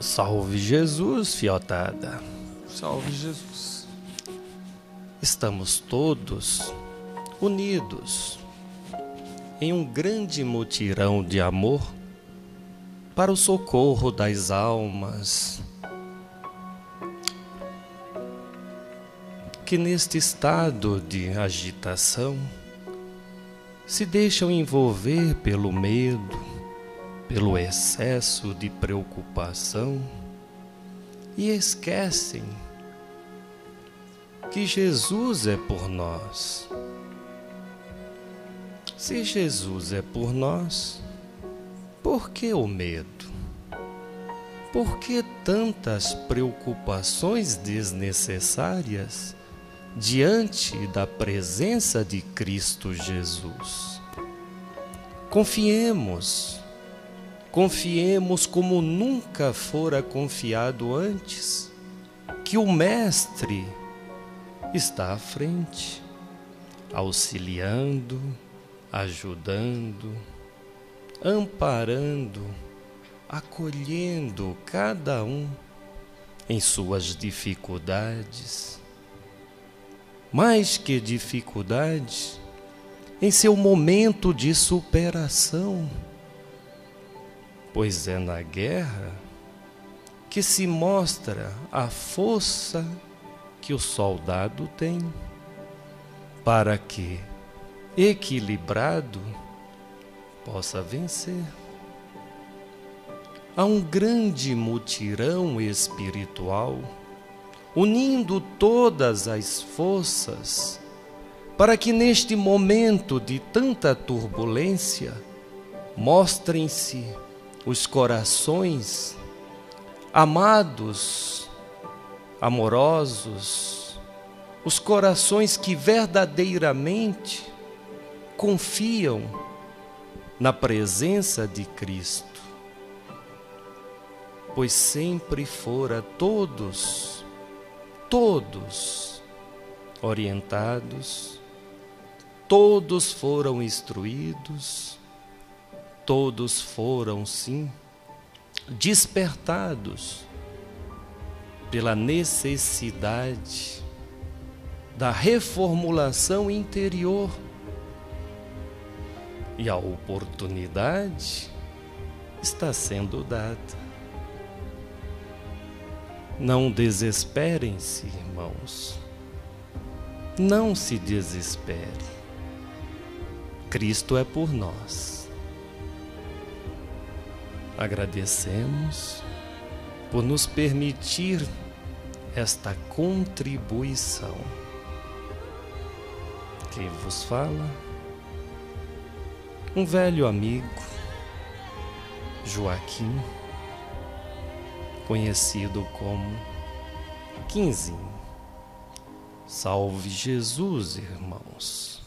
Salve Jesus, fiotada. Salve Jesus. Estamos todos unidos em um grande mutirão de amor para o socorro das almas que neste estado de agitação se deixam envolver pelo medo, pelo excesso de preocupação e esquecem que Jesus é por nós. Se Jesus é por nós, por que o medo? Por que tantas preocupações desnecessárias diante da presença de Cristo Jesus? Confiemos Confiemos como nunca fora confiado antes, que o Mestre está à frente, auxiliando, ajudando, amparando, acolhendo cada um em suas dificuldades. Mais que dificuldades, em seu momento de superação pois é na guerra que se mostra a força que o soldado tem, para que, equilibrado, possa vencer. Há um grande mutirão espiritual unindo todas as forças para que neste momento de tanta turbulência mostrem-se os corações amados, amorosos, os corações que verdadeiramente confiam na presença de Cristo, pois sempre fora todos, todos orientados, todos foram instruídos, todos foram, sim, despertados pela necessidade da reformulação interior e a oportunidade está sendo dada. Não desesperem-se, irmãos. Não se desespere. Cristo é por nós. Agradecemos por nos permitir esta contribuição. Quem vos fala? Um velho amigo, Joaquim, conhecido como Quinzinho. Salve Jesus, irmãos.